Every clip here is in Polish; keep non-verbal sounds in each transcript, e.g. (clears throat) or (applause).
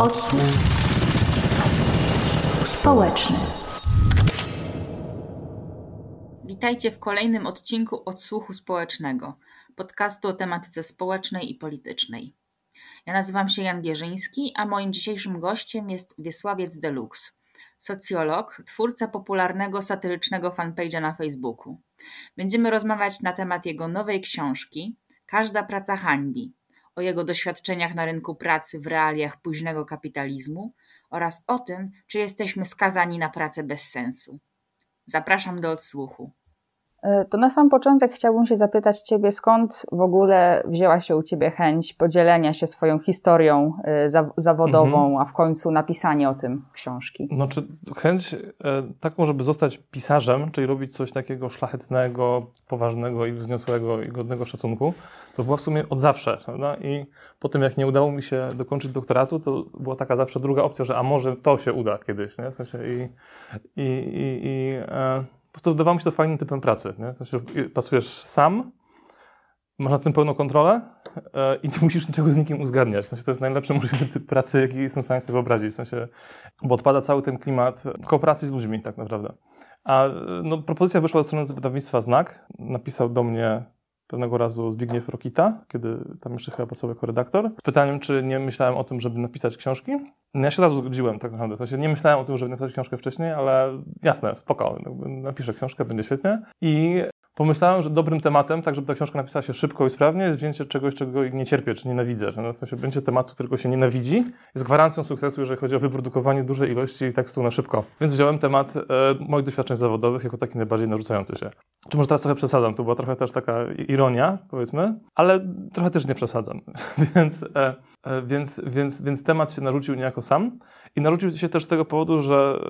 Odsłuch społeczny. Witajcie w kolejnym odcinku Odsłuchu Społecznego, podcastu o tematyce społecznej i politycznej. Ja nazywam się Jan Gierzyński, a moim dzisiejszym gościem jest Wiesławiec Deluxe, socjolog, twórca popularnego satyrycznego fanpage'a na Facebooku. Będziemy rozmawiać na temat jego nowej książki Każda praca hańbi, o jego doświadczeniach na rynku pracy w realiach późnego kapitalizmu oraz o tym, czy jesteśmy skazani na pracę bez sensu. Zapraszam do odsłuchu. E, to na sam początek chciałbym się zapytać Ciebie, skąd w ogóle wzięła się u Ciebie chęć podzielenia się swoją historią e, zawodową, mhm. a w końcu napisanie o tym książki? No, czy chęć e, taką, żeby zostać pisarzem, czyli robić coś takiego szlachetnego, poważnego i wzniosłego i godnego szacunku, to była w sumie od zawsze. Prawda? I po tym, jak nie udało mi się dokończyć doktoratu, to była taka zawsze druga opcja, że a może to się uda kiedyś. Nie? W sensie i, i, i, i e, po prostu wydawało mi się to fajnym typem pracy. Nie? W sensie pracujesz sam, masz nad tym pełną kontrolę e, i nie musisz niczego z nikim uzgadniać. W sensie to jest najlepszy możliwy typ pracy, jaki jestem w stanie sobie wyobrazić. W sensie, bo odpada cały ten klimat kooperacji z ludźmi tak naprawdę. A no, propozycja wyszła ze strony wydawnictwa Znak. Napisał do mnie pewnego razu Zbigniew Rokita, kiedy tam jeszcze chyba pracował jako redaktor, z pytaniem, czy nie myślałem o tym, żeby napisać książki. No ja się razu zgodziłem tak naprawdę. W sensie nie myślałem o tym, żeby napisać książkę wcześniej, ale jasne, spoko, napiszę książkę, będzie świetnie. I pomyślałem, że dobrym tematem, tak żeby ta książka napisała się szybko i sprawnie, jest wzięcie czegoś, czego nie cierpię, czy nienawidzę. No, w sensie będzie tematu, którego się nienawidzi, jest gwarancją sukcesu, jeżeli chodzi o wyprodukowanie dużej ilości tekstu na szybko. Więc wziąłem temat e, moich doświadczeń zawodowych jako taki najbardziej narzucający się. Czy może teraz trochę przesadzam, to była trochę też taka ironia, powiedzmy, ale trochę też nie przesadzam. (laughs) więc, e, e, więc, więc, więc temat się narzucił niejako sam. I narzucił się też z tego powodu, że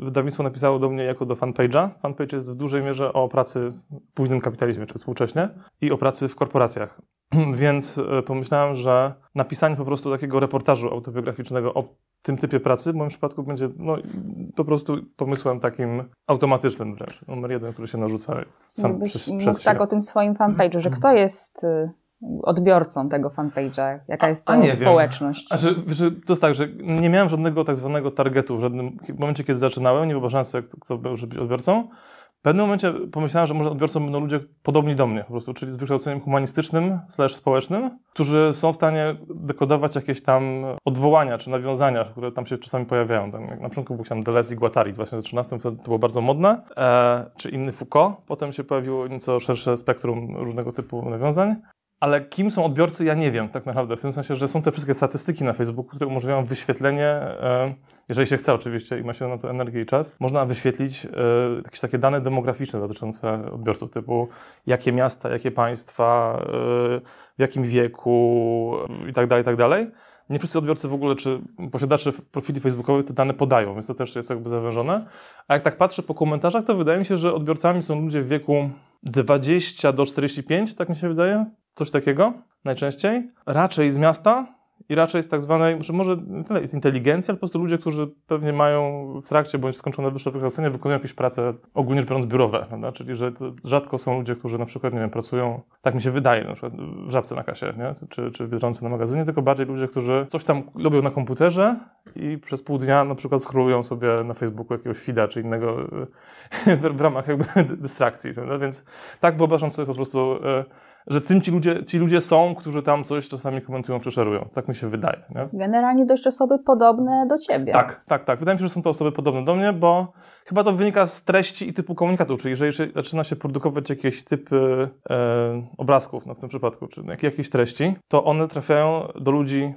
e, wydawnictwo napisało do mnie jako do fanpage'a. Fanpage jest w dużej mierze o pracy w późnym kapitalizmie, czy współcześnie, i o pracy w korporacjach. (clears throat) Więc e, pomyślałem, że napisanie po prostu takiego reportażu autobiograficznego o tym typie pracy w moim przypadku będzie no, po prostu pomysłem takim automatycznym wręcz. Numer jeden, który się narzuca sam Byś przez, mógł przez tak o tym swoim fanpage'u, że kto jest y, odbiorcą tego fanpage'a? Jaka jest to społeczność? A, że, że, to jest tak, że nie miałem żadnego tak zwanego targetu w żadnym momencie, kiedy zaczynałem, nie wyobrażałem sobie, kto może być odbiorcą. W pewnym momencie pomyślałem, że może odbiorcą będą ludzie podobni do mnie, po prostu, czyli z wykształceniem humanistycznym slash społecznym, którzy są w stanie dekodować jakieś tam odwołania czy nawiązania, które tam się czasami pojawiają. Tam, jak na początku był tam Deleuze i Guattari w 2013, to, to było bardzo modne, e, czy inny Foucault. Potem się pojawiło nieco szersze spektrum różnego typu nawiązań. Ale kim są odbiorcy, ja nie wiem tak naprawdę. W tym sensie, że są te wszystkie statystyki na Facebooku, które umożliwiają wyświetlenie, e, jeżeli się chce oczywiście i ma się na to energię i czas, można wyświetlić e, jakieś takie dane demograficzne dotyczące odbiorców, typu jakie miasta, jakie państwa, e, w jakim wieku i tak dalej, i tak dalej. Nie wszyscy odbiorcy w ogóle, czy posiadacze profili facebookowych te dane podają, więc to też jest jakby zawężone. A jak tak patrzę po komentarzach, to wydaje mi się, że odbiorcami są ludzie w wieku 20 do 45, tak mi się wydaje coś takiego najczęściej. Raczej z miasta i raczej z tak zwanej, że może tyle jest inteligencja, ale po prostu ludzie, którzy pewnie mają w trakcie bądź skończone wyższe wykształcenie, wykonują jakieś prace ogólnie rzecz biorąc biurowe, prawda? czyli że rzadko są ludzie, którzy na przykład, nie wiem, pracują, tak mi się wydaje, na przykład w Żabce na kasie, nie? Czy, czy w Biedronce na magazynie, tylko bardziej ludzie, którzy coś tam robią na komputerze i przez pół dnia na przykład scrollują sobie na Facebooku jakiegoś feeda czy innego (laughs) w ramach jakby dystrakcji, prawda? więc tak wyobrażam sobie po prostu e, że tym ci ludzie, ci ludzie są, którzy tam coś czasami komentują, przeszerują. Tak mi się wydaje. Nie? Generalnie dość osoby podobne do ciebie. Tak, tak, tak. Wydaje mi się, że są to osoby podobne do mnie, bo chyba to wynika z treści i typu komunikatu, czyli jeżeli zaczyna się produkować jakieś typy e, obrazków, no w tym przypadku, czy jakieś treści, to one trafiają do ludzi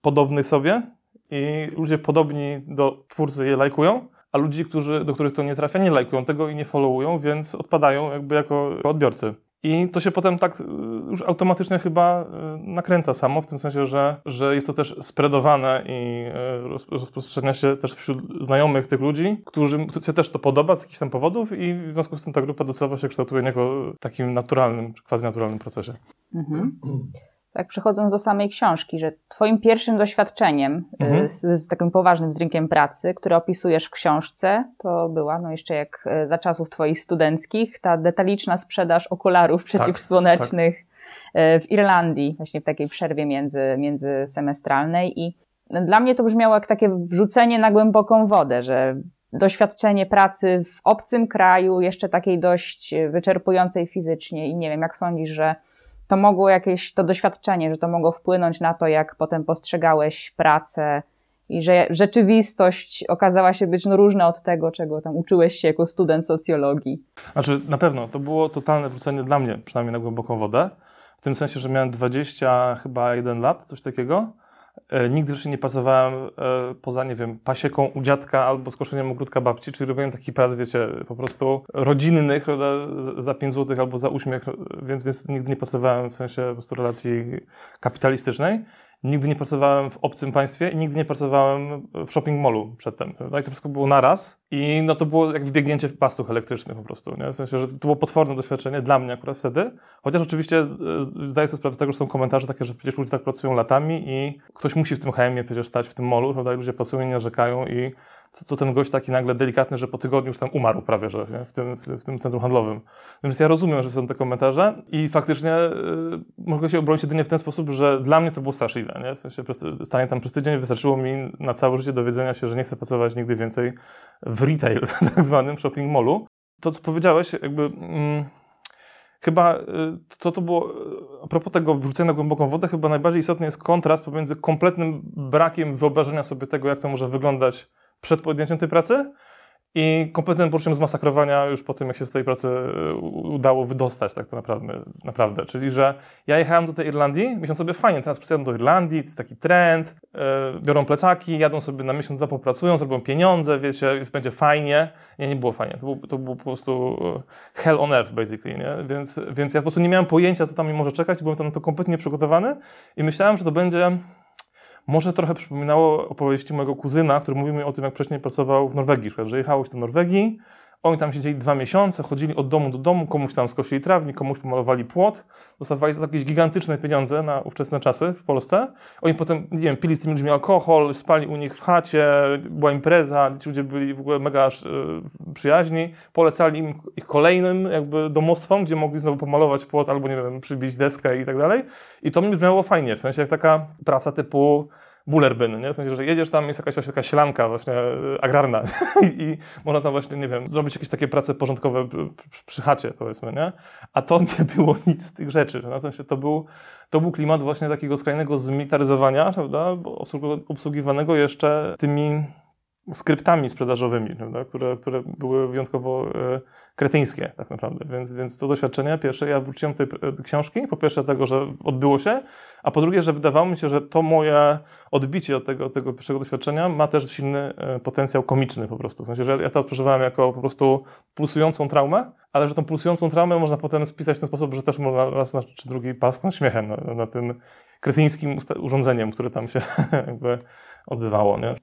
podobnych sobie i ludzie podobni do twórcy je lajkują, a ludzi, którzy, do których to nie trafia, nie lajkują tego i nie followują, więc odpadają jakby jako odbiorcy. I to się potem tak y, już automatycznie chyba y, nakręca samo, w tym sensie, że, że jest to też spreadowane i y, rozprzestrzenia się też wśród znajomych tych ludzi, którym się też to podoba z jakichś tam powodów i w związku z tym ta grupa docelowo się kształtuje jako takim naturalnym, czy quasi naturalnym procesie. Mhm tak przechodząc do samej książki, że twoim pierwszym doświadczeniem y, mhm. z, z, takim poważnym z rynkiem pracy, które opisujesz w książce, to była, no jeszcze jak y, za czasów twoich studenckich, ta detaliczna sprzedaż okularów tak, przeciwsłonecznych tak, tak. w Irlandii, właśnie w takiej przerwie między, międzysemestralnej i Dla mnie to brzmiało jak takie wrzucenie na głęboką wodę, że doświadczenie pracy w obcym kraju, jeszcze takiej dość wyczerpującej fizycznie i nie wiem, jak sądzisz, że to mogło jakieś, to doświadczenie, że to mogło wpłynąć na to, jak potem postrzegałeś pracę i że rzeczywistość okazała się być no różna od tego, czego tam uczyłeś się jako student socjologii. Znaczy, na pewno, to było totalne wrócenie dla mnie, przynajmniej na głęboką wodę, w tym sensie, że miałem 20 chyba 1 lat, coś takiego. E, nigdy już nie pracowałem e, poza, nie wiem, pasieką u dziadka albo skoszeniem ogródka babci, czyli robiłem taki prac, wiecie, po prostu rodzinnych, za 5 zł albo za uśmiech, więc, więc nigdy nie pracowałem w sensie po prostu relacji kapitalistycznej. Nigdy nie pracowałem w obcym państwie i nigdy nie pracowałem w shopping mallu przedtem. No i to wszystko było naraz i no to było jak wbiegnięcie w pastuch elektryczny po prostu. Nie? W sensie, że to było potworne doświadczenie dla mnie akurat wtedy. Chociaż oczywiście zdaję sobie sprawę z tego, że są komentarze takie, że przecież ludzie tak pracują latami i ktoś musi w tym HM-ie przecież stać w tym mallu, prawda? I ludzie pracują nie narzekają i co, co ten gość taki nagle delikatny, że po tygodniu już tam umarł prawie, że nie? W, tym, w, w, tym centrum handlowym. Więc ja rozumiem, że są te komentarze i faktycznie y, mogę się obronić jedynie w ten sposób, że dla mnie to było straszliwe. Nie? W sensie stanie tam przez tydzień wystarczyło mi na całe życie dowiedzenia się, że nie chcę pracować nigdy więcej w retail, (laughs) tak zwanym shopping mallu. To, co powiedziałeś, jakby... Mm, chyba to, to było, a propos tego wrzucenia na głęboką wodę, chyba najbardziej istotny jest kontrast pomiędzy kompletnym brakiem wyobrażenia sobie tego, jak to może wyglądać przed podjęciem tej pracy i kompletnym poczuciem zmasakrowania już po tym, jak się z tej pracy e, udało wydostać tak naprawdę, naprawdę. Czyli, że ja jechałem do tej Irlandii, myśląc sobie, fajnie, teraz przyjadę do Irlandii, to jest taki trend, yy, biorą plecaki, jadą sobie na miesiąc, dwa popracują, zrobią pieniądze, wiecie, jest, będzie fajnie. Nie, nie było fajnie, to był, to był po prostu e, hell on earth, basically, nie? Więc, więc ja po prostu nie miałem pojęcia, co tam mi może czekać, byłem tam na to kompletnie przygotowany i myślałem, że to będzie może trochę przypominało opowieści mojego kuzyna, który mówił mi o tym, jak wcześniej pracował w Norwegii, że jechało do Norwegii, oni tam siedzieli dwa miesiące, chodzili od domu do domu, komuś tam skosili trawnik, komuś pomalowali płot, dostawali za jakieś gigantyczne pieniądze na ówczesne czasy w Polsce. Oni potem, nie wiem, pili z tymi ludźmi alkohol, spali u nich w chacie, była impreza, ci ludzie byli w ogóle mega e, przyjaźni, polecali im ich kolejnym jakby domostwom, gdzie mogli znowu pomalować płot albo, nie wiem, przybić deskę i tak dalej. I to mi brzmiało fajnie, w sensie jak taka praca typu bullerbyn, nie? W sensie, że jedziesz tam, jest jakaś właśnie taka sielanka właśnie e, agrarna (laughs) i można tam właśnie, nie wiem, zrobić jakieś takie prace porządkowe przy chacie, powiedzmy, nie? A to (laughs) nie było nic z tych rzeczy. W sensie to był, to był klimat właśnie takiego skrajnego zmilitaryzowania, prawda? Obsługiwanego jeszcze tymi skryptami sprzedażowymi, prawda? Które, które były wyjątkowo e, kretyńskie tak naprawdę. Więc, więc to doświadczenie, pierwsze, ja wróciłem do tej e, książki, po pierwsze dlatego, że odbyło się, a po drugie, że wydawało mi się, że to moje odbicie od tego, tego pierwszego doświadczenia ma też silny e, potencjał komiczny po prostu. W sensie, że ja to odprzeżywałem jako po prostu pulsującą traumę, ale że tą pulsującą traumę można potem spisać w ten sposób, że też można raz na czy drugi pasknąć śmiechem na, na tym kretyńskim urządzeniem, które tam się (laughs) jakby odbywało. Nie?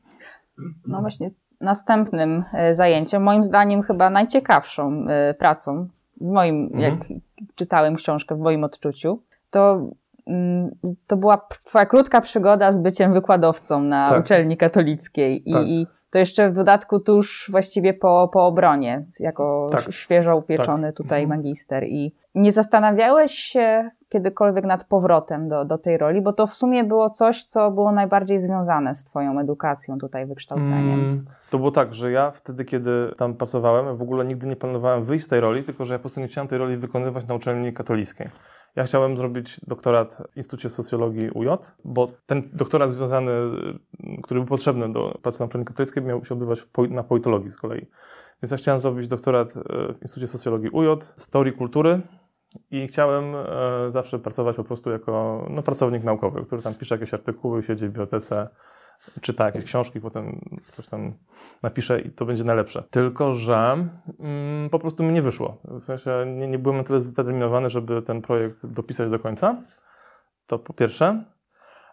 No właśnie, następnym e, zajęciem, moim zdaniem chyba najciekawszą e, pracą, w moim, mhm. jak czytałem książkę, w moim odczuciu, to, mm, to była twoja krótka przygoda z byciem wykładowcą na tak. uczelni katolickiej. I, tak. i to jeszcze w dodatku tuż właściwie po, po obronie, jako tak. świeżo upieczony tak. tutaj mhm. magister. I nie zastanawiałeś się kiedykolwiek nad powrotem do, do tej roli, bo to w sumie było coś, co było najbardziej związane z Twoją edukacją, tutaj wykształceniem. Mm, to było tak, że ja wtedy, kiedy tam pracowałem, w ogóle nigdy nie planowałem wyjść z tej roli, tylko że ja po prostu nie chciałem tej roli wykonywać na uczelni katolickiej. Ja chciałem zrobić doktorat w Instytucie Socjologii UJ, bo ten doktorat związany, który był potrzebny do pracy na uczelni katolickiej, miał się odbywać na politologii z kolei. Więc ja chciałem zrobić doktorat e, w Instytucie Socjologii UJ z teorii kultury, i chciałem e, zawsze pracować po prostu jako no, pracownik naukowy, który tam pisze jakieś artykuły, siedzi w bibliotece, czyta jakieś książki, potem coś tam napisze i to będzie najlepsze. Tylko, że mm, po prostu mi nie wyszło. W sensie nie, nie byłem na tyle zdeterminowany, żeby ten projekt dopisać do końca. To po pierwsze.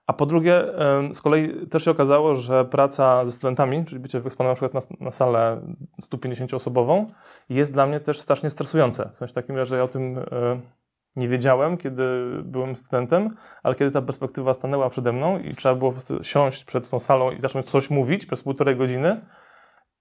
A po drugie, z kolei też się okazało, że praca ze studentami, czyli bycie wyeksponowanym na przykład na, na salę 150-osobową, jest dla mnie też strasznie stresujące. W sensie takim, że ja o tym nie wiedziałem, kiedy byłem studentem, ale kiedy ta perspektywa stanęła przede mną i trzeba było siąść przed tą salą i zacząć coś mówić przez półtorej godziny,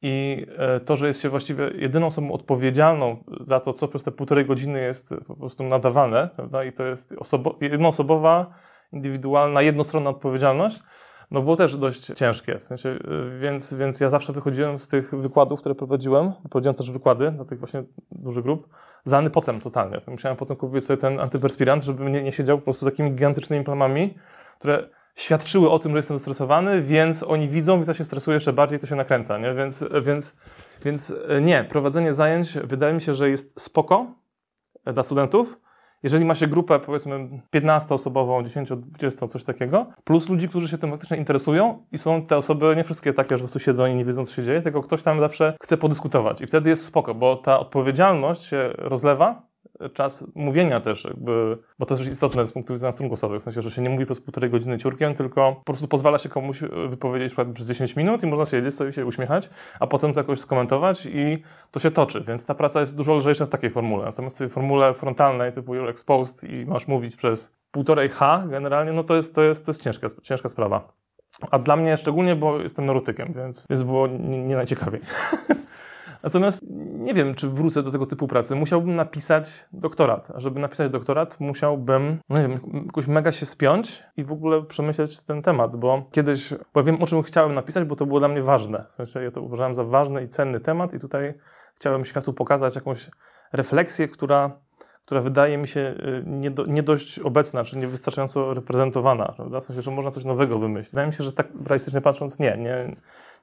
i e, to, że jest się właściwie jedyną osobą odpowiedzialną za to, co przez te półtorej godziny jest po prostu nadawane, prawda? i to jest osobo jednoosobowa indywidualna, jednostronna odpowiedzialność, no było też dość ciężkie. W sensie, y, więc, więc ja zawsze wychodziłem z tych wykładów, które prowadziłem, prowadziłem też wykłady dla tych właśnie dużych grup, zany potem totalnie. Musiałem potem kupić sobie ten antyperspirant, żeby nie, nie siedział po prostu takimi gigantycznymi plamami, które świadczyły o tym, że jestem stresowany, więc oni widzą, więc ja się stresuję jeszcze bardziej, to się nakręca, nie? Więc, więc, więc y, nie, prowadzenie zajęć wydaje mi się, że jest spoko dla studentów, jeżeli ma się grupę, powiedzmy 15-osobową, 10-20, coś takiego, plus ludzi, którzy się tym faktycznie interesują i są te osoby nie wszystkie takie, że po prostu siedzą i nie wiedzą, co się dzieje, tylko ktoś tam zawsze chce podyskutować. I wtedy jest spoko, bo ta odpowiedzialność się rozlewa czas mówienia też, jakby, bo to jest istotne z punktu widzenia strun głosowych, w sensie, że się nie mówi przez półtorej godziny ciurkiem, tylko po prostu pozwala się komuś wypowiedzieć przykład przez 10 minut i można siedzieć sobie się uśmiechać, a potem to jakoś skomentować i to się toczy, więc ta praca jest dużo lżejsza w takiej formule. Natomiast w tej formule frontalnej typu you're exposed i masz mówić przez półtorej H generalnie, no to jest, to jest, to jest ciężka, ciężka sprawa. A dla mnie szczególnie, bo jestem neurotykiem, więc, więc było nie, nie najciekawiej. (laughs) Natomiast nie wiem, czy wrócę do tego typu pracy. Musiałbym napisać doktorat. A żeby napisać doktorat, musiałbym, no nie wiem, jakoś mega się spiąć i w ogóle przemyśleć ten temat, bo kiedyś, bo wiem, o czym chciałem napisać, bo to było dla mnie ważne. W sensie ja to uważałem za ważny i cenny temat i tutaj chciałem światu pokazać jakąś refleksję, która która wydaje mi się y, nie, do, nie dość obecna, czy niewystarczająco reprezentowana, prawda? W sensie, że można coś nowego wymyślić. Wydaje mi się, że tak realistycznie patrząc, nie, nie,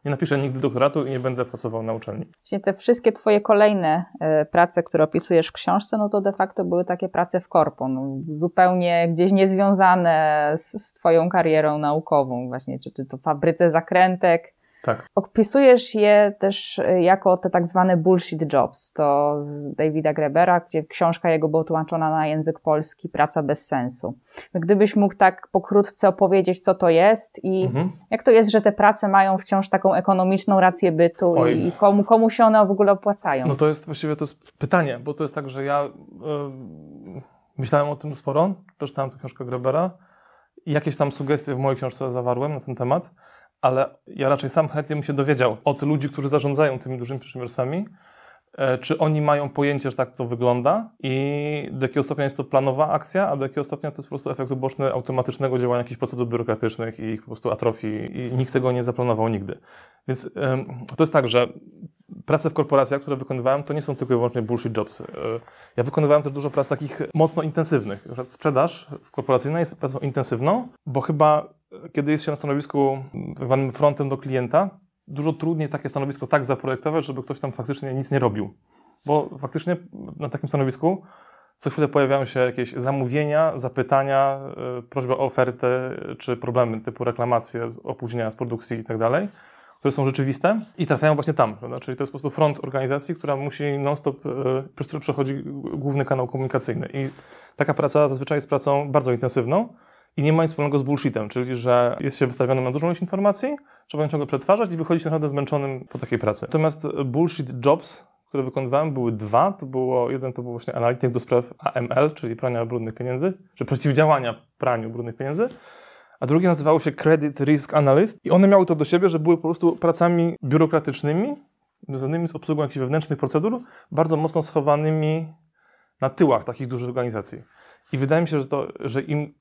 nie napiszę nigdy doktoratu i nie będę pracował na uczelni. Właśnie te wszystkie twoje kolejne e, prace, które opisujesz w książce, no to de facto były takie prace w korpo, no, zupełnie gdzieś niezwiązane z, z twoją karierą naukową właśnie, czy, czy to fabryce zakrętek, tak. Opisujesz je też y, jako te tak zwane bullshit jobs. To z Davida Grebera, gdzie książka jego była tłumaczona na język polski, Praca bez sensu. Gdybyś mógł tak pokrótce opowiedzieć, co to jest i mhm. jak to jest, że te prace mają wciąż taką ekonomiczną rację bytu Oj. i komu, komu się one w ogóle opłacają? No to jest właściwie to jest pytanie, bo to jest tak, że ja yy, myślałem o tym sporo, przeczytałem tę książkę Grebera i jakieś tam sugestie w mojej książce zawarłem na ten temat ale ja raczej sam chętnie bym się dowiedział od ludzi, którzy zarządzają tymi dużymi przedsiębiorstwami, e, czy oni mają pojęcie, że tak to wygląda i do jakiego stopnia jest to planowa akcja, a do jakiego stopnia to jest po prostu efekt uboczny automatycznego działania jakichś procedur biurokratycznych i ich po prostu atrofii i nikt tego nie zaplanował nigdy. Więc to jest tak, że prace w korporacjach, które wykonywałem, to nie są tylko i wyłącznie bullshit jobs. E, ja wykonywałem też dużo prac takich mocno intensywnych. Sprzedaż w korporacyjnej jest pracą intensywną, bo chyba kiedy jest się na stanowisku zwanym frontem do klienta, dużo trudniej takie stanowisko tak zaprojektować, żeby ktoś tam faktycznie nic nie robił. Bo faktycznie na takim stanowisku co chwilę pojawiają się jakieś zamówienia, zapytania, e, prośby o ofertę, czy problemy typu reklamacje, opóźnienia z produkcji i tak dalej, które są rzeczywiste i trafiają właśnie tam. Prawda? Czyli to jest po prostu front organizacji, która musi non-stop, e, przez który przechodzi główny kanał komunikacyjny. I taka praca zazwyczaj jest pracą bardzo intensywną, i nie ma nic wspólnego z bullshitem, czyli że jest się wystawionym na dużą ilość informacji, trzeba ją ciągle przetwarzać i wychodzić naprawdę zmęczonym po takiej pracy. Natomiast bullshit jobs, które wykonywałem, były dwa. To było, jeden to był właśnie analityk do spraw AML, czyli prania brudnych pieniędzy, czy przeciwdziałania praniu brudnych pieniędzy, a drugie nazywało się Credit Risk Analyst i one miały to do siebie, że były po prostu pracami biurokratycznymi, związanymi z obsługą jakichś wewnętrznych procedur, bardzo mocno schowanymi na tyłach takich dużych organizacji. I wydaje mi się, że, to, że im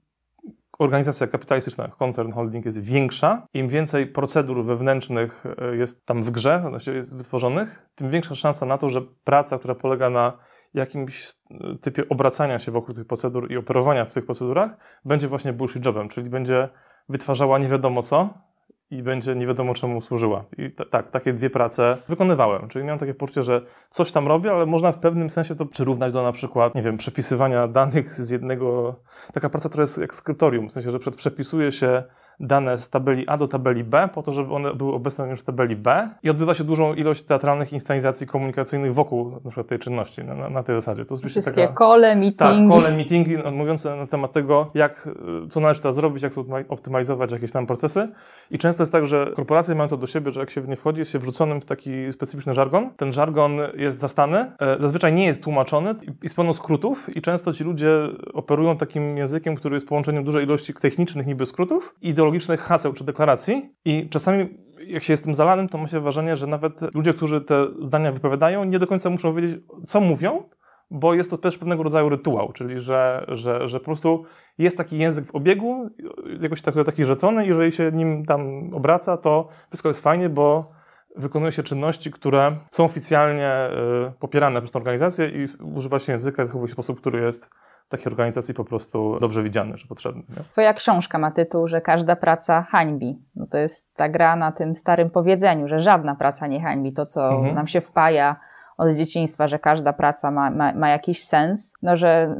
organizacja kapitalistyczna, koncern, holding jest większa, im więcej procedur wewnętrznych e, jest tam w grze, znaczy jest wytworzonych, tym większa szansa na to, że praca, która polega na jakimś e, typie obracania się wokół tych procedur i operowania w tych procedurach, będzie właśnie bullshit jobem, czyli będzie wytwarzała nie wiadomo co, i będzie nie wiadomo czemu służyła. I tak, takie dwie prace wykonywałem. Czyli miałem takie poczucie, że coś tam robię, ale można w pewnym sensie to przyrównać do na przykład, nie wiem, przepisywania danych z jednego. Taka praca, która jest jak skryptorium, w sensie, że przepisuje się dane z tabeli A do tabeli B, po to, żeby one były obecne już w tabeli B i odbywa się dużą ilość teatralnych inscenizacji komunikacyjnych wokół na przykład tej czynności, na, na tej zasadzie. To jest Wszystkie taka, kole, meetingi. Tak, kole, meetingi, no, mówiące na temat tego, jak, co należy teraz zrobić, jak optymalizować jakieś tam procesy i często jest tak, że korporacje mają to do siebie, że jak się w nie wchodzi, jest się wrzuconym w taki specyficzny żargon. Ten żargon jest zastany, e, zazwyczaj nie jest tłumaczony i jest pełno skrótów i często ci ludzie operują takim językiem, który jest połączeniem dużej ilości technicznych niby skrótów, ideologicznych ideologicznych haseł czy deklaracji i czasami jak się jest tym zalanym, to ma się wrażenie, że nawet ludzie, którzy te zdania wypowiadają, nie do końca muszą wiedzieć, co mówią, bo jest to też pewnego rodzaju rytuał, czyli że, że, że po prostu jest taki język w obiegu, jakoś taki, taki żetony, jeżeli się nim tam obraca, to wszystko jest fajnie, bo wykonuje się czynności, które są oficjalnie y, popierane przez tę organizację i używa się języka i zachowuje się w sposób, który jest takiej organizacji po prostu dobrze widziany, że potrzebny. Nie? Twoja książka ma tytuł, że każda praca hańbi. No to jest ta gra na tym starym powiedzeniu, że żadna praca nie hańbi. To, co mhm. nam się wpaja od dzieciństwa, że każda praca ma, ma, ma jakiś sens. No, że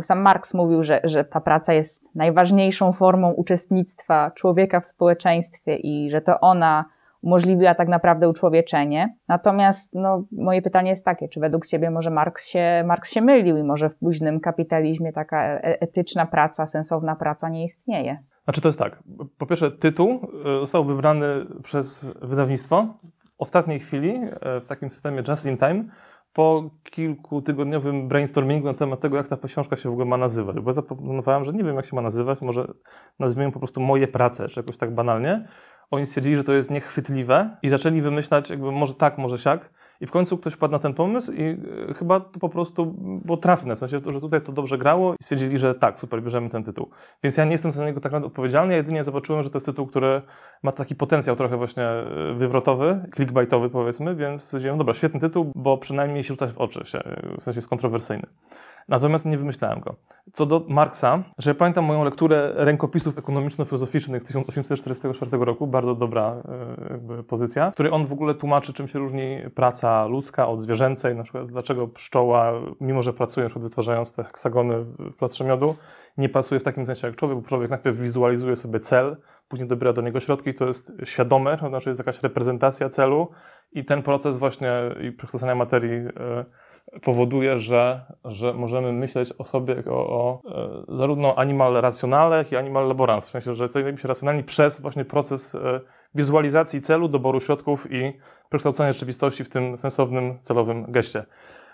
sam Marx mówił, że, że ta praca jest najważniejszą formą uczestnictwa człowieka w społeczeństwie i że to ona umożliwiła tak naprawdę uczłowieczenie. Natomiast no, moje pytanie jest takie, czy według Ciebie może Marx się, Marx się mylił i może w późnym kapitalizmie taka e, etyczna praca, sensowna praca nie istnieje? Znaczy to jest tak. Po pierwsze, tytuł e, został wybrany przez wydawnictwo w ostatniej chwili, e, w takim systemie just in time, po kilkutygodniowym brainstormingu na temat tego, jak ta książka się w ogóle ma nazywać. Bo zaproponowałem, że nie wiem, jak się ma nazywać, może nazwijmy po prostu moje prace, czy jakoś tak banalnie. Oni stwierdzili, że to jest niechwytliwe i zaczęli wymyślać, jakby może tak, może siak. I w końcu ktoś wpadł na ten pomysł i e, chyba to po prostu było trafne, w sensie, że tutaj to dobrze grało i stwierdzili, że tak, super, bierzemy ten tytuł. Więc ja nie jestem za niego tak naprawdę odpowiedzialny, ja jedynie zobaczyłem, że to jest tytuł, który ma taki potencjał trochę właśnie e, wywrotowy, clickbaitowy powiedzmy, więc stwierdziłem, dobra, świetny tytuł, bo przynajmniej się rzucać w oczy, się, w sensie jest kontrowersyjny. Natomiast nie wymyślałem go. Co do Marksa, że pamiętam moją lekturę rękopisów ekonomiczno-filozoficznych z 1844 roku, bardzo dobra e, pozycja, w której on w ogóle tłumaczy, czym się różni praca ludzka od zwierzęcej, na przykład dlaczego pszczoła, mimo że pracuje, na wytwarzając te heksagony w plastrze miodu, nie pracuje w takim sensie jak człowiek, bo człowiek najpierw wizualizuje sobie cel, później dobiera do niego środki, to jest świadome, to znaczy jest jakaś reprezentacja celu i ten proces właśnie i przekształcenia materii yy, powoduje, że, że możemy myśleć o sobie jako o, e, zarówno animal racjonale, jak i animal laborans. W sensie, że stajemy się racjonalni przez właśnie proces e, wizualizacji celu, doboru środków i przekształcenia rzeczywistości w tym sensownym, celowym geście.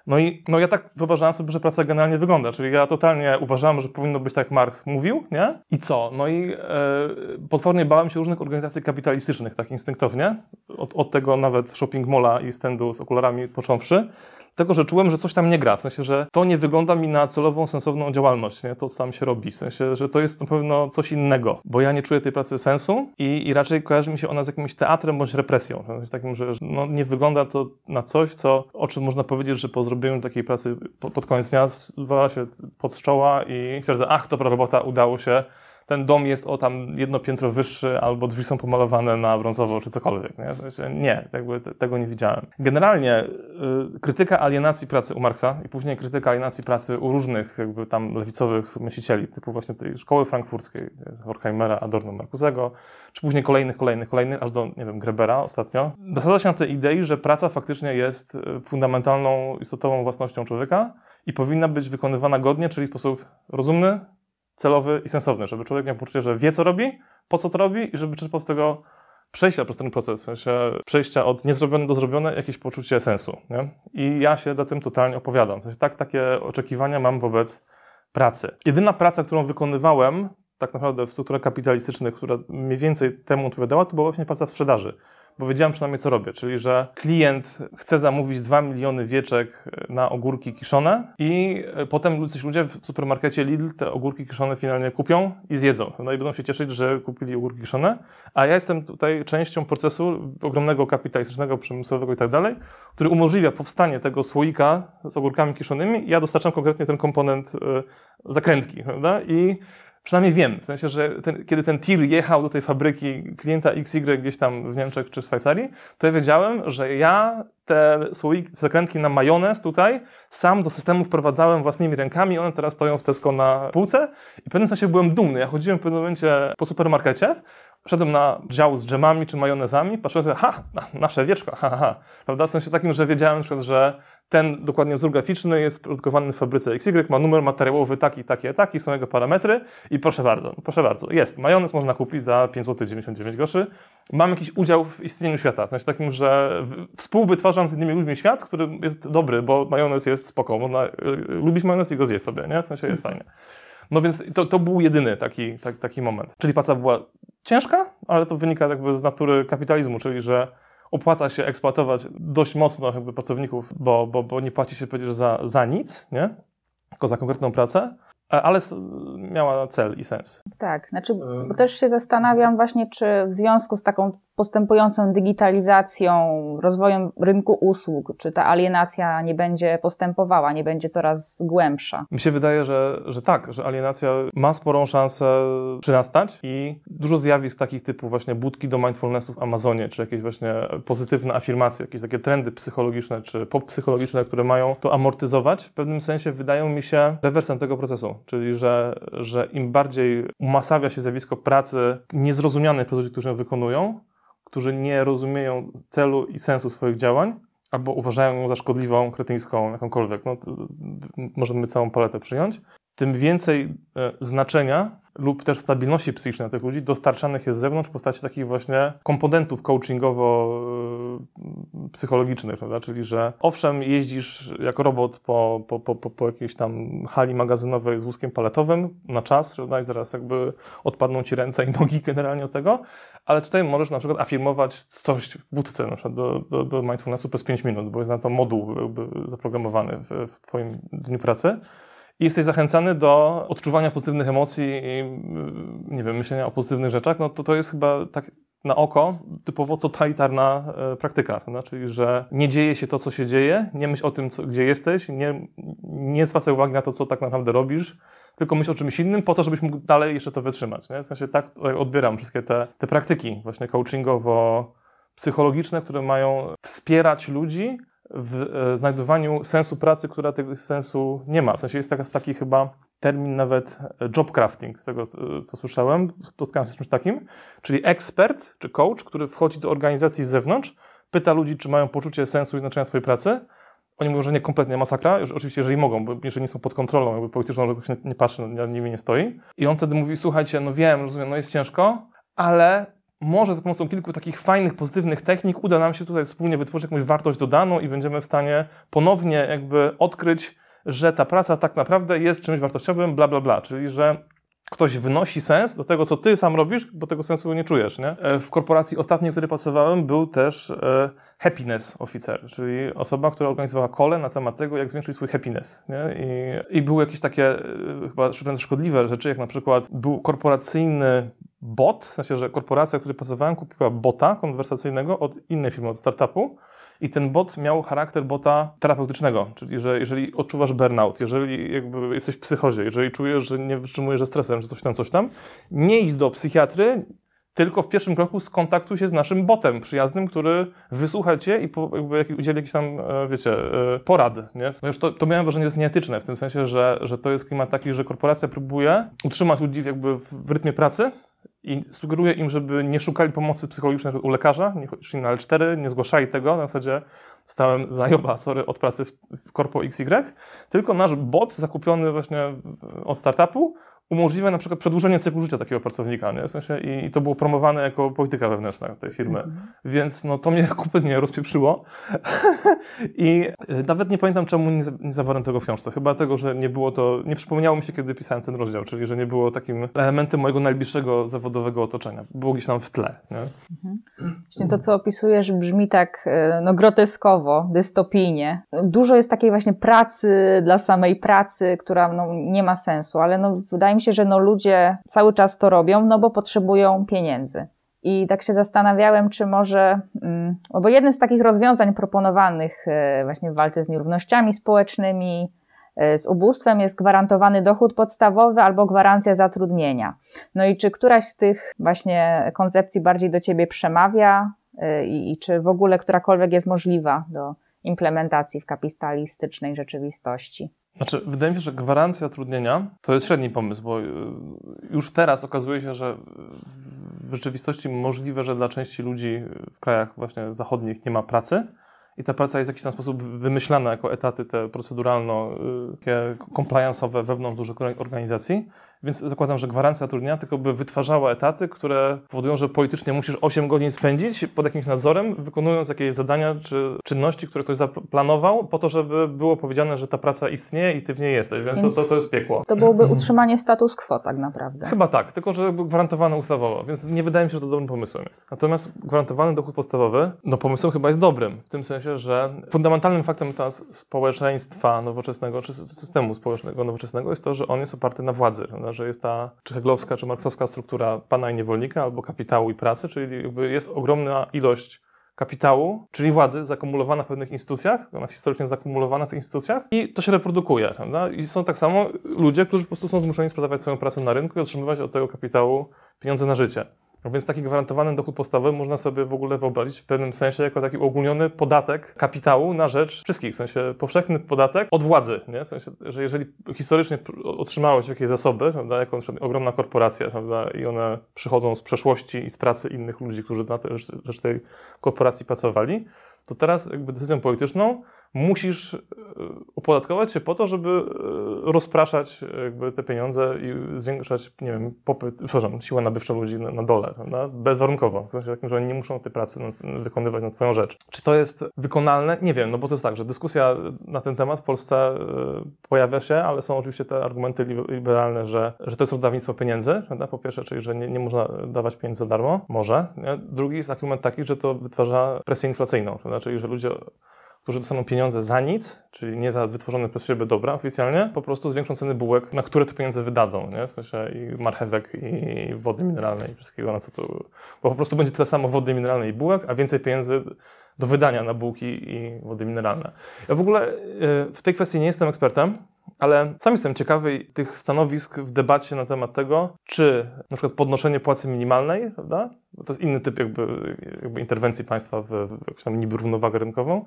No i no ja tak wyobrażałem sobie, że praca generalnie wygląda, czyli ja totalnie uważałem, że powinno być tak jak Marx mówił, nie? I co? No i e, potwornie bałem się różnych organizacji kapitalistycznych, tak instynktownie, od, od tego nawet shopping mola i standu z okularami począwszy, tego, że czułem, że coś tam nie gra, w sensie, że to nie wygląda mi na celową, sensowną działalność, nie? to co tam się robi, w sensie, że to jest na pewno coś innego, bo ja nie czuję tej pracy sensu i, i raczej kojarzy mi się ona z jakimś teatrem bądź represją, w sensie takim, że no, nie wygląda to na coś, co, o czym można powiedzieć, że po zrobieniu takiej pracy pod, pod koniec dnia zwala się pod czoła i stwierdza, ach, dobra robota, udało się, ten dom jest o tam jedno piętro wyższy, albo drzwi są pomalowane na brązowo, czy cokolwiek. Nie, w sensie, nie jakby te, tego nie widziałem. Generalnie y, krytyka alienacji pracy u Marksa i później krytyka alienacji pracy u różnych jakby tam lewicowych myślicieli, typu właśnie tej szkoły frankfurckiej, Horkheimera, Adorno, Marcusego, czy później kolejnych, kolejnych, kolejnych, aż do, nie wiem, Grebera ostatnio. Zasadza się na tej idei, że praca faktycznie jest y, fundamentalną, istotową własnością człowieka i powinna być wykonywana godnie, czyli w sposób rozumny, celowy i sensowny, żeby człowiek miał poczucie, że wie, co robi, po co to robi i żeby czerpał z tego przejścia przez ten proces, w sensie przejścia od niezrobione do zrobione, jakieś poczucie sensu. Nie? I ja się za tym totalnie opowiadam. W sensie tak, takie oczekiwania mam wobec pracy. Jedyna praca, którą wykonywałem tak naprawdę w strukturach kapitalistycznych, która mniej więcej temu odpowiadała, to była właśnie praca w sprzedaży bo wiedziałem przynajmniej co robię, czyli że klient chce zamówić 2 miliony wieczek na ogórki kiszone i e, potem ludzie w supermarkecie Lidl te ogórki kiszone finalnie kupią i zjedzą. No i będą się cieszyć, że kupili ogórki kiszone, a ja jestem tutaj częścią procesu ogromnego kapitalistycznego, przemysłowego i tak dalej, który umożliwia powstanie tego słoika z ogórkami kiszonymi ja dostarczam konkretnie ten komponent y, zakrętki, prawda? I Przynajmniej wiem, w sensie, że ten, kiedy ten tir jechał do tej fabryki klienta XY gdzieś tam w Niemczech czy w Szwajcarii, to ja wiedziałem, że ja te słoiki, te zakrętki na majonez tutaj sam do systemu wprowadzałem własnymi rękami, one teraz stoją w Tesco na półce i w pewnym sensie byłem dumny. Ja chodziłem w pewnym momencie po supermarkecie, Szedłem na dział z dżemami czy majonezami, patrzyłem sobie, ha, nasze wieczko, ha, ha, ha. Prawda? W sensie takim, że wiedziałem na przykład, że ten dokładnie wzór graficzny jest produkowany w fabryce XY, ma numer materiałowy taki, taki, taki, są jego parametry i proszę bardzo, proszę bardzo, jest. Majonez można kupić za 5 zł 99 groszy. Mam jakiś udział w istnieniu świata, w sensie takim, że współwytwarzam z innymi ludźmi świat, który jest dobry, bo majonez jest spoko, można lubić majonez i go zjeść sobie, nie? W sensie jest fajnie. No więc to, to był jedyny taki, tak, taki moment. Czyli praca była ciężka, ale to wynika jakby z natury kapitalizmu, czyli że opłaca się eksploatować dość mocno jakby pracowników, bo, bo, bo nie płaci się przecież za, za nic, nie? tylko za konkretną pracę, ale miała cel i sens. Tak, znaczy, bo też się zastanawiam właśnie, czy w związku z taką postępującą digitalizacją, rozwojem rynku usług, czy ta alienacja nie będzie postępowała, nie będzie coraz głębsza? Mi się wydaje, że, że tak, że alienacja ma sporą szansę przyrastać i dużo zjawisk takich typu właśnie budki do mindfulnessu w Amazonie, czy jakieś właśnie pozytywne afirmacje, jakieś takie trendy psychologiczne, czy pop-psychologiczne, które mają to amortyzować, w pewnym sensie wydają mi się rewersem tego procesu, czyli że, że im bardziej umasawia się zjawisko pracy niezrozumianej przez ludzi, którzy ją wykonują, którzy nie rozumieją celu i sensu swoich działań, albo uważają ją za szkodliwą, kretyńską, jakąkolwiek. No, możemy całą paletę przyjąć. Tym więcej e, znaczenia lub też stabilności psychicznej tych ludzi dostarczanych jest z zewnątrz w postaci takich właśnie komponentów coachingowo-psychologicznych, prawda? Czyli, że owszem, jeździsz jako robot po, po, po, po, jakiejś tam hali magazynowej z wózkiem paletowym na czas, prawda? I zaraz jakby odpadną ci ręce i nogi generalnie od tego, ale tutaj możesz na przykład afirmować coś w budce na przykład do, do, do mindfulnessu przez 5 minut, bo jest na to moduł zaprogramowany w, w twoim dniu pracy i jesteś zachęcany do odczuwania pozytywnych emocji i mm, nie wiem, myślenia o pozytywnych rzeczach, no to to jest chyba tak na oko typowo totalitarna e, praktyka. No? Czyli, że nie dzieje się to, co się dzieje, nie myśl o tym, co, gdzie jesteś, nie, nie zwracaj uwagi na to, co tak naprawdę robisz, tylko myśl o czymś innym po to, żebyś mógł dalej jeszcze to wytrzymać. Nie? W sensie tak odbieram wszystkie te, te praktyki właśnie coachingowo-psychologiczne, które mają wspierać ludzi w e, znajdowaniu sensu pracy, która tego sensu nie ma. W sensie jest taka, taki chyba termin nawet e, job crafting, z tego e, co słyszałem, spotkałem się z czymś takim, czyli ekspert czy coach, który wchodzi do organizacji z zewnątrz, pyta ludzi, czy mają poczucie sensu i znaczenia swojej pracy. Oni mówią, że nie kompletnie masakra, już oczywiście, jeżeli mogą, bo jeżeli nie są pod kontrolą jakby polityczną, że ktoś nie, patrzy, nad nimi nie stoi. I on wtedy mówi, słuchajcie, no wiem, rozumiem, no jest ciężko, ale może za pomocą kilku takich fajnych, pozytywnych technik uda nam się tutaj wspólnie wytworzyć jakąś wartość dodaną i będziemy w stanie ponownie jakby odkryć, że ta praca tak naprawdę jest czymś wartościowym, bla, bla, bla. Czyli, że ktoś wynosi sens do tego, co ty sam robisz, bo tego sensu nie czujesz. Nie? E, w korporacji ostatniej, w której pracowałem, był też e, happiness officer, czyli osoba, która organizowała kole na temat tego, jak zwiększyć swój happiness. Nie? I, I były jakieś takie e, chyba szkodliwe rzeczy, jak na przykład był korporacyjny bot, w sensie, że korporacja, której pracowałem, kupiła bota konwersacyjnego od innej firmy, od startupu, i ten bot miał charakter bota terapeutycznego, czyli że jeżeli odczuwasz burnout, jeżeli jakby jesteś w psychozie, jeżeli czujesz, że nie wytrzymujesz ze stresem, że coś tam, coś tam, nie idź do psychiatry, tylko w pierwszym kroku skontaktuj się z naszym botem przyjaznym, który wysłucha cię i po, jakby udzieli jakichś tam, e, wiecie, e, porad, nie? No już to, to miałem wrażenie, że jest nieetyczne, w tym sensie, że, że to jest klimat taki, że korporacja próbuje utrzymać ludzi jakby w rytmie pracy, i sugeruję im, żeby nie szukali pomocy psychologicznej u lekarza, nie szli na L4, nie zgłaszali tego, na zasadzie stałem zajoba, sorry, od pracy w, w Corpo XY, tylko nasz bot zakupiony właśnie od startupu umożliwia na przykład przedłużenie cyklu życia takiego pracownika, nie? W sensie i, i to było promowane jako polityka wewnętrzna tej firmy. Mm -hmm. Więc no to mnie (laughs) kompletnie rozpieprzyło (laughs) i y, nawet nie pamiętam czemu nie, nie zawarłem tego w książce. Chyba tego, że nie było to, nie przypomniało mi się kiedy pisałem ten rozdział, czyli że nie było takim elementem mojego najbliższego zawodowego otoczenia. Było gdzieś tam w tle, nie? -hmm. Właśnie to, co opisujesz brzmi tak y, no, groteskowo, dystopijnie. Dużo jest takiej właśnie pracy dla samej pracy, która no, nie ma sensu, ale no, wydaje mi się, że no ludzie cały czas to robią, no bo potrzebują pieniędzy. I tak się zastanawiałem, czy może, mm, bo jednym z takich rozwiązań proponowanych e, właśnie w walce z nierównościami społecznymi, e, z ubóstwem jest gwarantowany dochód podstawowy albo gwarancja zatrudnienia. No i czy któraś z tych właśnie koncepcji bardziej do Ciebie przemawia e, i, i czy w ogóle którakolwiek jest możliwa do implementacji w kapitalistycznej rzeczywistości? Znaczy, wydaje mi się, że gwarancja zatrudnienia to jest średni pomysł, bo y, już teraz okazuje się, że w rzeczywistości możliwe, że dla części ludzi w krajach właśnie zachodnich nie ma pracy i ta praca jest w jakiś tam sposób wymyślana jako etaty te proceduralno, y, wewnątrz dużych organizacji więc zakładam, że gwarancja zatrudnienia tylko by wytwarzała etaty, które powodują, że politycznie musisz 8 godzin spędzić pod jakimś nadzorem, wykonując jakieś zadania czy czynności, które ktoś zaplanował, po to, żeby było powiedziane, że ta praca istnieje i ty w niej jesteś, więc, więc to, to, to, jest piekło. To byłoby utrzymanie status quo tak naprawdę. Chyba tak, tylko że gwarantowane ustawowo, więc nie wydaje mi się, że to dobrym pomysłem jest. Natomiast gwarantowany dochód podstawowy, no pomysłem chyba jest dobrym, w tym sensie, że fundamentalnym faktem teraz społeczeństwa nowoczesnego, czy systemu społecznego nowoczesnego jest to, że on jest oparty na władzy, że jest ta czy heglowska, czy marksowska struktura pana i niewolnika, albo kapitału i pracy, czyli jakby jest ogromna ilość kapitału, czyli władzy zakumulowana w pewnych instytucjach, ona jest historycznie zakumulowana w tych instytucjach i to się reprodukuje. Prawda? I są tak samo ludzie, którzy po prostu są zmuszeni sprzedawać swoją pracę na rynku i otrzymywać od tego kapitału pieniądze na życie. No więc taki gwarantowany dochód podstawowy można sobie w ogóle wyobrazić w pewnym sensie jako taki ogólniony podatek kapitału na rzecz wszystkich, w sensie powszechny podatek od władzy, nie? w sensie, że jeżeli historycznie otrzymałeś jakieś zasoby, prawda, jako ogromna korporacja prawda, i one przychodzą z przeszłości i z pracy innych ludzi, którzy na rzecz tej korporacji pracowali, to teraz jakby decyzją polityczną musisz e, opodatkować się po to, żeby e, rozpraszać jakby te pieniądze i zwiększać, nie wiem, popyt, przepraszam, siłę nabywczą ludzi na, na dole, prawda? bezwarunkowo, w sensie takim, że oni nie muszą tej pracy na, wykonywać na twoją rzecz. Czy to jest wykonalne? Nie wiem, no bo to jest tak, że dyskusja na ten temat w Polsce e, pojawia się, ale są oczywiście te argumenty liberalne, że, że to jest rozdawnictwo pieniędzy, prawda? po pierwsze, czyli że nie, nie można dawać pieniędzy za darmo, może. Nie? Drugi jest argument taki, że to wytwarza presję inflacyjną, prawda? czyli że ludzie którzy dostaną pieniądze za nic, czyli nie za wytworzone przez siebie dobra oficjalnie, po prostu zwiększą ceny bułek, na które te pieniądze wydadzą, nie? W sensie i marchewek, i wody mineralnej, i wszystkiego, na co to... Bo po prostu będzie tyle samo wody mineralnej i bułek, a więcej pieniędzy do wydania na bułki i wody mineralne. Ja w ogóle y, w tej kwestii nie jestem ekspertem, ale sam jestem ciekawy tych stanowisk w debacie na temat tego, czy na przykład podnoszenie płacy minimalnej, prawda? Bo to jest inny typ jakby, jakby interwencji państwa w, w jakąś tam niby równowagę rynkową,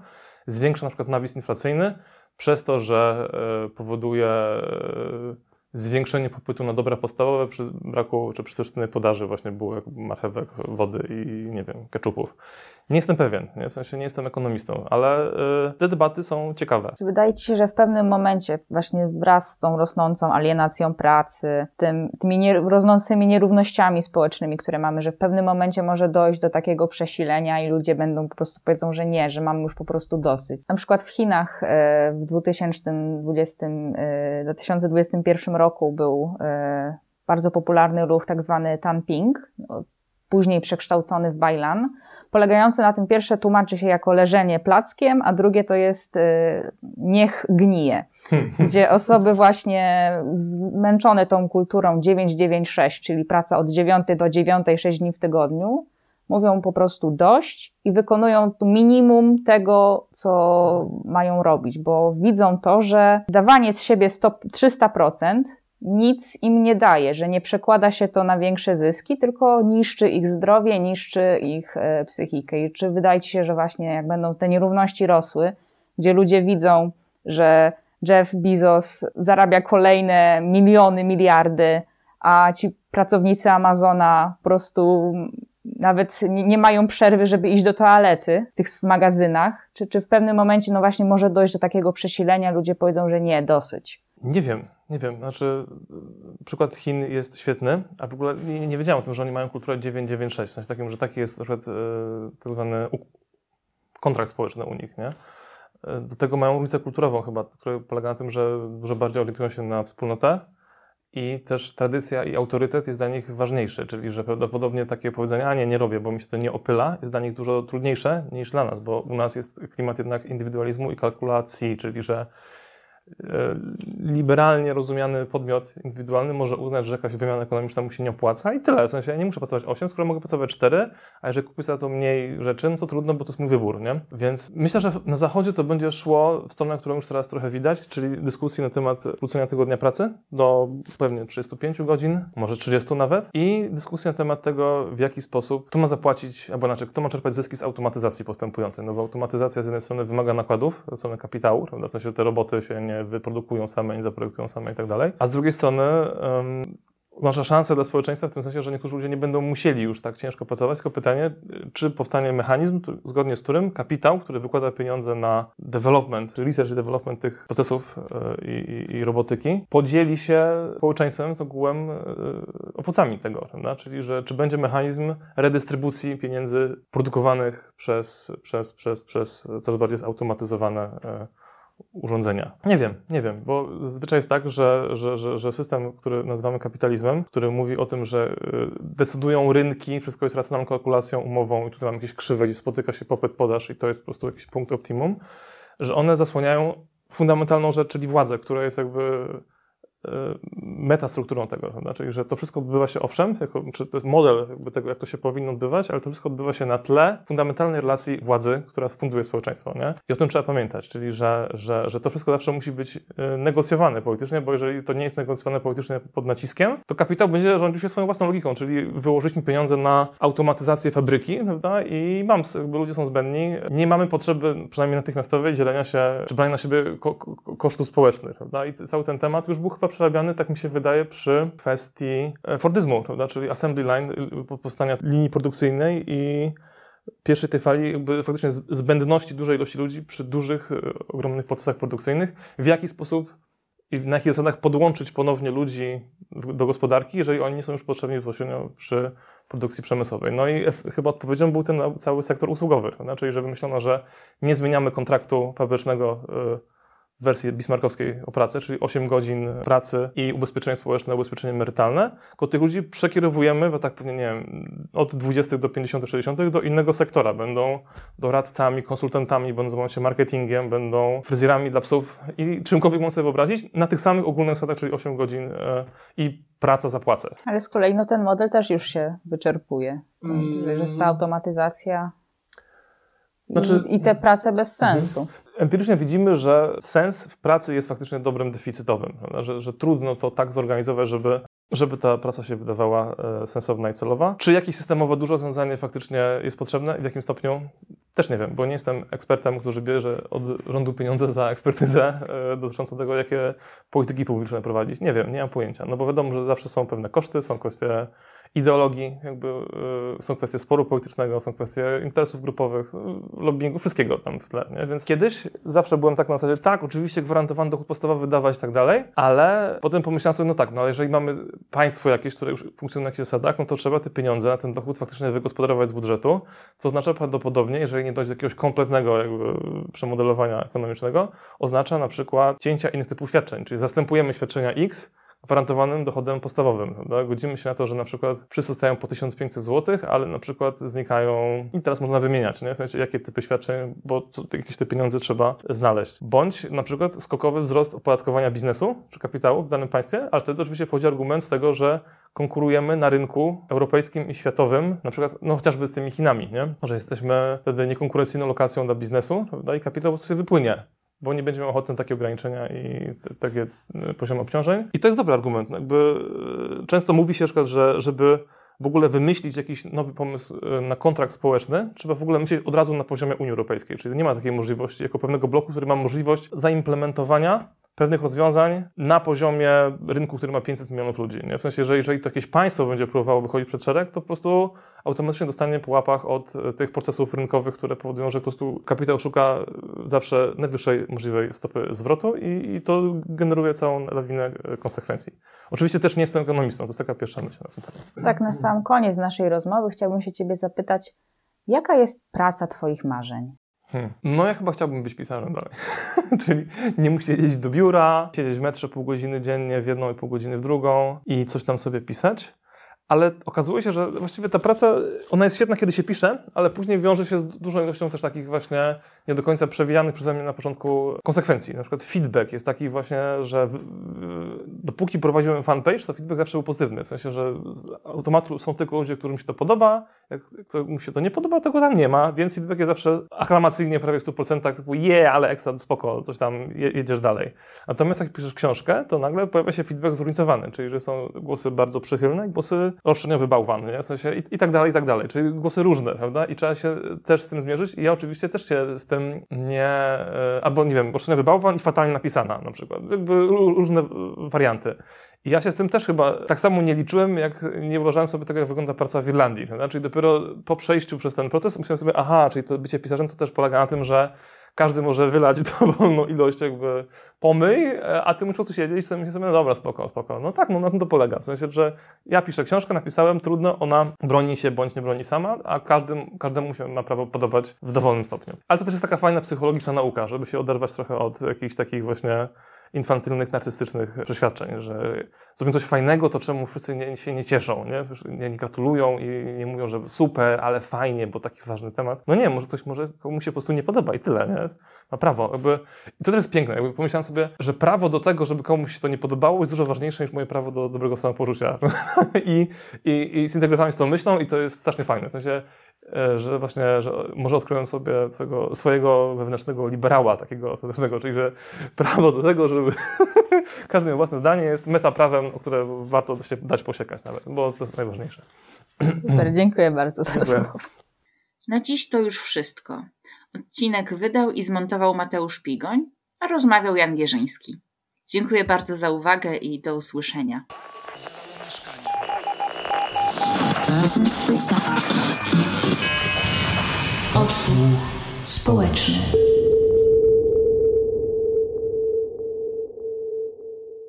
zwiększa na przykład nawis inflacyjny przez to, że e, powoduje e, zwiększenie popytu na dobra podstawowe przy braku czy przyczynnej podaży właśnie bułek, marchewek, wody i nie wiem, keczupów. Nie jestem pewien, nie? w sensie nie jestem ekonomistą, ale y, te debaty są ciekawe. Czy wydaje Ci się, że w pewnym momencie właśnie wraz z tą rosnącą alienacją pracy, tym, tymi nie, rosnącymi nierównościami społecznymi, które mamy, że w pewnym momencie może dojść do takiego przesilenia i ludzie będą po prostu powiedzą, że nie, że mamy już po prostu dosyć. Na przykład w Chinach y, w 2020, 2021 y, roku był bardzo popularny ruch tak zwany Tanping, no, później przekształcony w Bailan, polegający na tym pierwsze tłumaczy się jako leżenie plackiem, a drugie to jest y, niech gnije. (laughs) Gdzie osoby właśnie zmęczone tą kulturą 996, czyli praca od 9 do 9, 6 dni w tygodniu, mówią po prostu dość i wykonują minimum tego, co mają robić, bo widzą to, że dawanie z siebie 100, 300% nic im nie daje, że nie przekłada się to na większe zyski, tylko niszczy ich zdrowie, niszczy ich e, psychikę. I czy wydaje ci się, że właśnie jak będą te nierówności rosły, gdzie ludzie widzą, że Jeff Bezos zarabia kolejne miliony, miliardy, a ci pracownicy Amazona po prostu nawet nie mają przerwy, żeby iść do toalety w tych magazynach, czy, czy w pewnym momencie no właśnie może dojść do takiego przesilenia, ludzie powiedzą, że nie, dosyć. Nie wiem, nie wiem. Znaczy, przykład Chin jest świetny, a w ogóle nie, nie wiedziałem o tym, że oni mają kulturę 996, w sensie takim, że taki jest na przykład e, tak zwany kontrakt społeczny u nich, nie? E, do tego mają różnicę kulturową chyba, która polega na tym, że dużo bardziej orientują się na wspólnotę i też tradycja i autorytet jest dla nich ważniejszy, czyli że prawdopodobnie takie powiedzenie, a nie, nie robię, bo mi się to nie opyla, jest dla nich dużo trudniejsze niż dla nas, bo u nas jest klimat jednak indywidualizmu i kalkulacji, czyli że liberalnie rozumiany podmiot indywidualny może uznać, że jakaś wymiana ekonomiczna mu się nie opłaca i tyle. W sensie ja nie muszę pracować 8, skoro mogę pracować 4, a jeżeli kupię za to mniej rzeczy, no to trudno, bo to jest mój wybór, nie? Więc myślę, że na zachodzie to będzie szło w stronę, którą już teraz trochę widać, czyli dyskusji na temat skrócenia tygodnia pracy do pewnie 35 godzin, może 30 nawet i dyskusji na temat tego, w jaki sposób, kto ma zapłacić, albo inaczej, kto ma czerpać zyski z automatyzacji postępującej, no bo automatyzacja z jednej strony wymaga nakładów, ze strony kapitału, prawda? W sensie te roboty się nie wyprodukują same, nie zaprojektują same i tak dalej. A z drugiej strony um, nasza szansa dla społeczeństwa w tym sensie, że niektórzy ludzie nie będą musieli już tak ciężko pracować, tylko pytanie, czy powstanie mechanizm, zgodnie z którym kapitał, który wykłada pieniądze na development, research i development tych procesów e, i, i robotyki, podzieli się społeczeństwem z ogółem e, owocami tego, prawda? czyli że czy będzie mechanizm redystrybucji pieniędzy produkowanych przez, przez, przez, przez coraz bardziej zautomatyzowane e, urządzenia. Nie wiem, nie wiem, bo zazwyczaj jest tak, że, że, że, że, system, który nazywamy kapitalizmem, który mówi o tym, że y, decydują rynki, wszystko jest racjonalną kalkulacją, umową i tutaj mamy jakieś krzywe, gdzie spotyka się popyt, podaż i to jest po prostu jakiś punkt optimum, że one zasłaniają fundamentalną rzecz, czyli władzę, która jest jakby metastrukturą tego, czyli że to wszystko odbywa się owszem, jako, czy to jest model tego, jak to się powinno odbywać, ale to wszystko odbywa się na tle fundamentalnej relacji władzy, która funduje społeczeństwo. Nie? I o tym trzeba pamiętać, czyli że, że, że to wszystko zawsze musi być y, negocjowane politycznie, bo jeżeli to nie jest negocjowane politycznie pod naciskiem, to kapitał będzie rządził się swoją własną logiką, czyli wyłożyliśmy pieniądze na automatyzację fabryki prawda? i mam, jakby ludzie są zbędni, nie mamy potrzeby, przynajmniej natychmiastowej, dzielenia się, czy brania na siebie ko kosztów społecznych. Prawda? I cały ten temat już był chyba przerabiany, tak mi się wydaje, przy kwestii e, Fordizmu, prawda? czyli assembly line, y, powstania linii produkcyjnej i pierwszej tej fali jakby faktycznie zbędności dużej ilości ludzi przy dużych, e, ogromnych procesach produkcyjnych. W jaki sposób i na jakich zasadach podłączyć ponownie ludzi do gospodarki, jeżeli oni nie są już potrzebni bezpośrednio przy produkcji przemysłowej. No i chyba odpowiedzią był ten cały sektor usługowy, czyli że wymyślono, że nie zmieniamy kontraktu fabrycznego y, w wersji bismarckowskiej o pracę, czyli 8 godzin pracy i ubezpieczenie społeczne, ubezpieczenie emerytalne, tylko tych ludzi przekierowujemy, bo tak pewnie, nie wiem, od 20 do 50, 60 do innego sektora. Będą doradcami, konsultantami, będą zajmować się marketingiem, będą fryzjerami dla psów i czymkolwiek można sobie wyobrazić, na tych samych ogólnych zasadach, czyli 8 godzin e, i praca za płacę. Ale z kolei no, ten model też już się wyczerpuje. Mm. Że jest ta automatyzacja znaczy, i, te prace bez mhm. sensu. Empirycznie widzimy, że sens w pracy jest faktycznie dobrem deficytowym, że, że trudno to tak zorganizować, żeby żeby ta praca się wydawała e, sensowna i celowa. Czy jakieś systemowe duże rozwiązanie faktycznie jest potrzebne i w jakim stopniu? Też nie wiem, bo nie jestem ekspertem, który bierze od rządu pieniądze za ekspertyzę e, dotyczącą tego, jakie polityki publiczne prowadzić. Nie wiem, nie mam pojęcia. No bo wiadomo, że zawsze są pewne koszty, są kwestie ideologii, jakby y, są kwestie sporu politycznego, są kwestie interesów grupowych, lobbyingu, wszystkiego tam w tle. Nie? Więc kiedyś zawsze byłem tak na zasadzie, tak, oczywiście gwarantowany dochód podstawowy wydawać i tak dalej, ale potem pomyślałem sobie, no tak, no ale jeżeli mamy państwo jakieś, które już funkcjonuje na jakichś zasadach, no to trzeba te pieniądze na ten dochód faktycznie wygospodarować z budżetu, co oznacza prawdopodobnie, jeżeli nie dojdzie do jakiegoś kompletnego jakby przemodelowania ekonomicznego, oznacza na przykład cięcia innych typów świadczeń, czyli zastępujemy świadczenia X gwarantowanym dochodem podstawowym. Prawda? Godzimy się na to, że na przykład wszyscy dostają po 1500 zł, ale na przykład znikają i teraz można wymieniać, nie? W sensie, jakie typy świadczeń, bo co, jakieś te pieniądze trzeba znaleźć. Bądź na przykład skokowy wzrost opodatkowania biznesu czy kapitału w danym państwie, ale wtedy oczywiście wchodzi argument z tego, że konkurujemy na rynku europejskim i światowym, na przykład no, chociażby z tymi Chinami, nie? że jesteśmy wtedy niekonkurencyjną lokacją dla biznesu prawda? i kapitał po prostu się wypłynie bo nie będzie miał ochoty na takie ograniczenia i takie e, poziomy obciążeń. I to jest dobry argument. Jakby e, często mówi się że żeby w ogóle wymyślić jakiś nowy pomysł e, na kontrakt społeczny, trzeba w ogóle myśleć od razu na poziomie Unii Europejskiej. Czyli nie ma takiej możliwości jako pewnego bloku, który ma możliwość zaimplementowania pewnych rozwiązań na poziomie rynku, który ma 500 milionów ludzi. Nie? W sensie, że jeżeli to jakieś państwo będzie próbowało wychodzić przed szereg, to po prostu automatycznie dostanie po łapach od e, tych procesów rynkowych, które powodują, że po prostu kapitał szuka zawsze najwyższej możliwej stopy zwrotu i, i to generuje całą lawinę e, konsekwencji. Oczywiście też nie jestem ekonomistą, to jest taka pierwsza myśl na ten. Tak, na sam koniec naszej rozmowy chciałbym się Ciebie zapytać, jaka jest praca Twoich marzeń? Hmm. No ja chyba chciałbym być pisarzem dalej. (laughs) Czyli nie muszę jeździć do biura, siedzieć w metrze pół godziny dziennie, w jedną i pół godziny w drugą i coś tam sobie pisać ale okazuje się, że właściwie ta praca, ona jest świetna, kiedy się pisze, ale później wiąże się z dużą ilością też takich właśnie nie do końca przewijanych przeze mnie na początku konsekwencji. Na przykład feedback jest taki właśnie, że w, dopóki prowadziłem fanpage, to feedback zawsze był pozytywny. W sensie, że z automatu są tylko ludzie, którym się to podoba, jak mu się to nie podoba, tego tam nie ma, więc feedback jest zawsze aklamacyjnie prawie w 100% typu je, yeah, ale ekstra, spoko, coś tam, jedziesz dalej. Natomiast jak piszesz książkę, to nagle pojawia się feedback zróżnicowany, czyli że są głosy bardzo przychylne i głosy roszczeniowy bałwan, nie? W sensie i, i, tak dalej, i tak dalej. Czyli głosy różne, prawda? I trzeba się też z tym zmierzyć. I ja oczywiście też się z tym nie... E, albo, nie wiem, roszczeniowy bałwan i fatalnie napisana na przykład. Jakby różne warianty. I ja się z tym też chyba tak samo nie liczyłem, jak nie wyobrażałem sobie tego, jak wygląda praca w Irlandii. Prawda? Czyli dopiero po przejściu przez ten proces myślałem sobie, aha, czyli to bycie pisarzem to też polega na tym, że każdy może wylać (laughs) dowolną ilość jakby pomyj, a ty musisz po prostu siedzieć i sobie myślisz no dobra, spoko, spoko. No tak, no na tym to polega. W sensie, że ja piszę książkę, napisałem, trudno, ona broni się bądź nie broni sama, a każdym, każdemu się ma prawo podobać w dowolnym stopniu. Ale to też jest taka fajna psychologiczna nauka, żeby się oderwać trochę od jakichś takich właśnie infantylnych, narcystycznych przeświadczeń, że zrobią coś fajnego, to czemu wszyscy nie, się nie cieszą, nie? nie? nie gratulują i nie mówią, że super, ale fajnie, bo taki ważny temat. No nie, może ktoś może komuś się po prostu nie podoba i tyle, nie? Ma prawo. Jakby, I to też jest piękne. Jakby pomyślałem sobie, że prawo do tego, żeby komuś się to nie podobało jest dużo ważniejsze niż moje prawo do dobrego samopoczucia. (laughs) I, i, I zintegrowałem z tą myślą i to jest strasznie fajne. W sensie, że właśnie, że może odkryłem sobie swojego, swojego wewnętrznego liberała takiego ostatecznego, czyli że prawo do tego, żeby (laughs) każdy miał własne zdanie jest metaprawem, o które warto się dać posiekać nawet, bo to jest najważniejsze. Super, dziękuję bardzo za rozmowę. Na dziś to już wszystko. Odcinek wydał i zmontował Mateusz Pigoń, a rozmawiał Jan Gierzyński. Dziękuję bardzo za uwagę i do usłyszenia. Odsłuch społeczny.